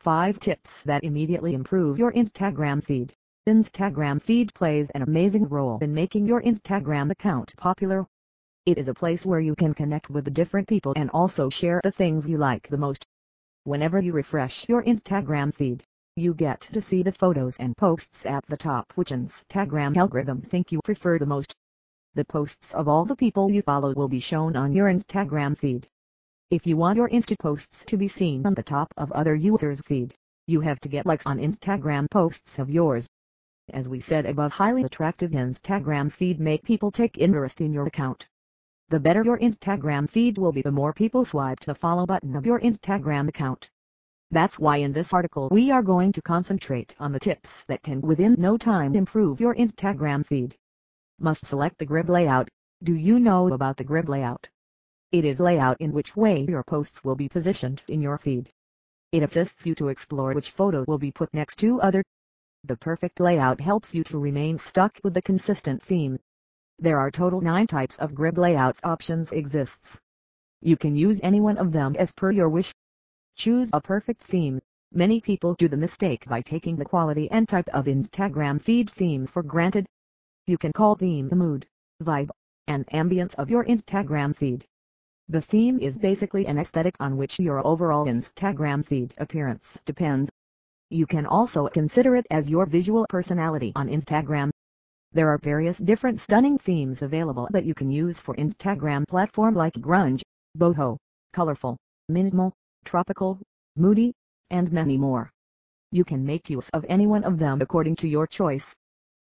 5 tips that immediately improve your Instagram feed. Instagram feed plays an amazing role in making your Instagram account popular. It is a place where you can connect with different people and also share the things you like the most. Whenever you refresh your Instagram feed, you get to see the photos and posts at the top which Instagram algorithm think you prefer the most. The posts of all the people you follow will be shown on your Instagram feed. If you want your Insta posts to be seen on the top of other users' feed, you have to get likes on Instagram posts of yours. As we said above highly attractive Instagram feed make people take interest in your account. The better your Instagram feed will be the more people swipe to the follow button of your Instagram account. That's why in this article we are going to concentrate on the tips that can within no time improve your Instagram feed. Must select the grid layout. Do you know about the grid layout? It is layout in which way your posts will be positioned in your feed. It assists you to explore which photo will be put next to other the perfect layout helps you to remain stuck with the consistent theme. There are total 9 types of grid layouts options exists. You can use any one of them as per your wish. Choose a perfect theme. Many people do the mistake by taking the quality and type of Instagram feed theme for granted. You can call theme the mood, vibe, and ambience of your Instagram feed. The theme is basically an aesthetic on which your overall Instagram feed appearance depends. You can also consider it as your visual personality on Instagram. There are various different stunning themes available that you can use for Instagram platform like grunge, boho, colorful, minimal, tropical, moody, and many more. You can make use of any one of them according to your choice.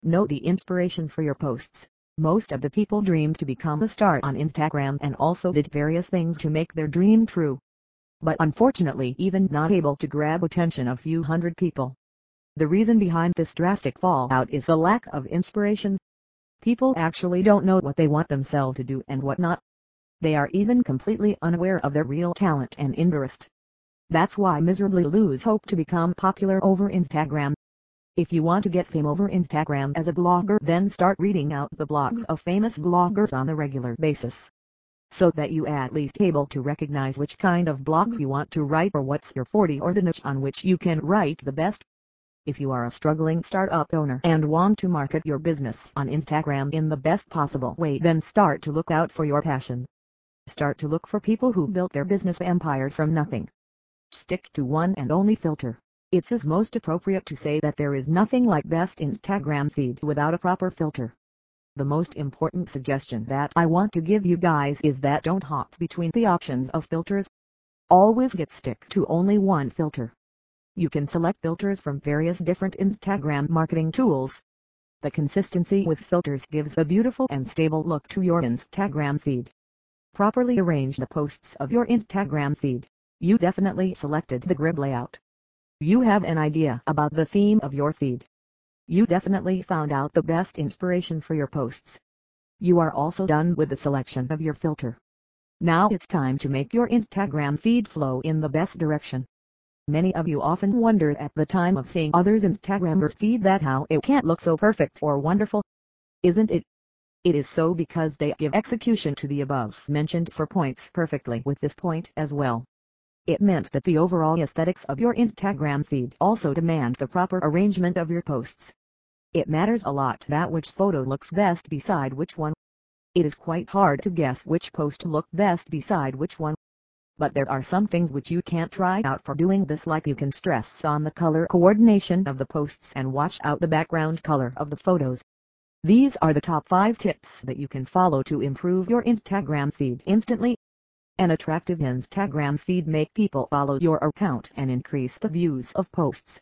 Note the inspiration for your posts. Most of the people dreamed to become a star on Instagram and also did various things to make their dream true but unfortunately even not able to grab attention of few hundred people. The reason behind this drastic fallout is a lack of inspiration. People actually don't know what they want themselves to do and what not. They are even completely unaware of their real talent and interest. That's why miserably lose hope to become popular over Instagram. If you want to get fame over Instagram as a blogger then start reading out the blogs of famous bloggers on a regular basis so that you at least able to recognize which kind of blogs you want to write or what's your 40 or the niche on which you can write the best. If you are a struggling startup owner and want to market your business on Instagram in the best possible way then start to look out for your passion. Start to look for people who built their business empire from nothing. Stick to one and only filter. It's as most appropriate to say that there is nothing like best Instagram feed without a proper filter. The most important suggestion that I want to give you guys is that don't hop between the options of filters. Always get stick to only one filter. You can select filters from various different Instagram marketing tools. The consistency with filters gives a beautiful and stable look to your Instagram feed. Properly arrange the posts of your Instagram feed. You definitely selected the grid layout. You have an idea about the theme of your feed. You definitely found out the best inspiration for your posts. You are also done with the selection of your filter. Now it's time to make your Instagram feed flow in the best direction. Many of you often wonder at the time of seeing others Instagrammers feed that how it can't look so perfect or wonderful. Isn't it? It is so because they give execution to the above mentioned four points perfectly with this point as well. It meant that the overall aesthetics of your Instagram feed also demand the proper arrangement of your posts. It matters a lot that which photo looks best beside which one. It is quite hard to guess which post look best beside which one. But there are some things which you can't try out for doing this like you can stress on the color coordination of the posts and watch out the background color of the photos. These are the top 5 tips that you can follow to improve your Instagram feed instantly. An attractive Instagram feed make people follow your account and increase the views of posts.